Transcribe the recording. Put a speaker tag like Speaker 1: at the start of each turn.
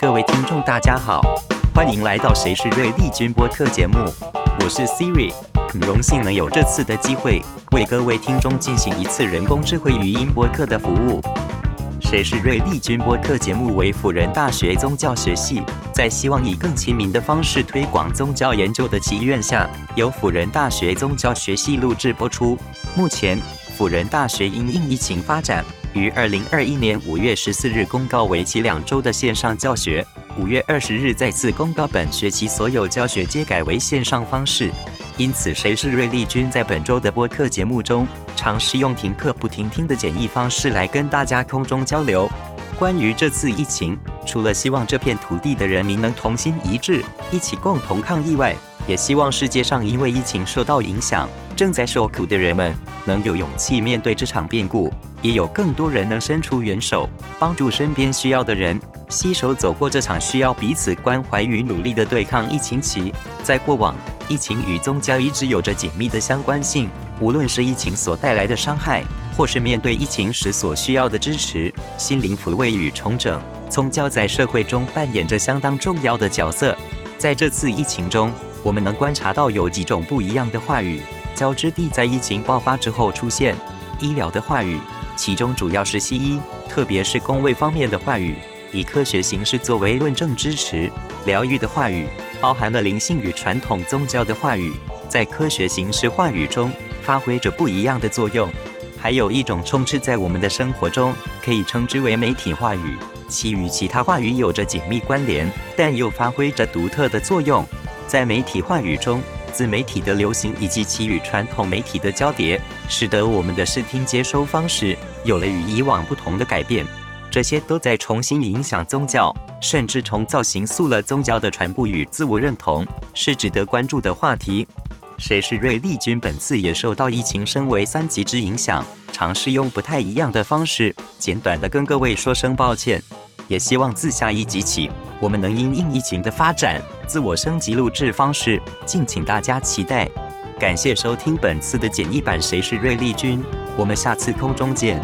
Speaker 1: 各位听众，大家好，欢迎来到《谁是瑞丽君》播客节目，我是 Siri，很荣幸能有这次的机会为各位听众进行一次人工智慧语音播客的服务。《谁是瑞丽君》播客节目为辅仁大学宗教学系在希望以更亲民的方式推广宗教研究的祈愿下，由辅仁大学宗教学系录制播出。目前，辅仁大学因应疫情发展，于二零二一年五月十四日公告为期两周的线上教学，五月二十日再次公告本学期所有教学皆改为线上方式。因此，谁是瑞丽君在本周的播客节目中，尝试用停课不停听的简易方式来跟大家空中交流。关于这次疫情，除了希望这片土地的人民能同心一致，一起共同抗疫外，也希望世界上因为疫情受到影响，正在受苦的人们能有勇气面对这场变故。也有更多人能伸出援手，帮助身边需要的人，携手走过这场需要彼此关怀与努力的对抗疫情期。在过往，疫情与宗教一直有着紧密的相关性。无论是疫情所带来的伤害，或是面对疫情时所需要的支持、心灵抚慰与重整，宗教在社会中扮演着相当重要的角色。在这次疫情中，我们能观察到有几种不一样的话语交织地在疫情爆发之后出现：医疗的话语。其中主要是西医，特别是公卫方面的话语，以科学形式作为论证支持；疗愈的话语包含了灵性与传统宗教的话语，在科学形式话语中发挥着不一样的作用。还有一种充斥在我们的生活中，可以称之为媒体话语，其与其他话语有着紧密关联，但又发挥着独特的作用。在媒体话语中，自媒体的流行以及其与传统媒体的交叠，使得我们的视听接收方式有了与以往不同的改变。这些都在重新影响宗教，甚至重造形塑了宗教的传播与自我认同，是值得关注的话题。谁是瑞丽君本次也受到疫情升为三级之影响，尝试用不太一样的方式，简短的跟各位说声抱歉。也希望自下一集起，我们能因应疫情的发展，自我升级录制方式，敬请大家期待。感谢收听本次的简易版《谁是瑞丽君》，我们下次空中见。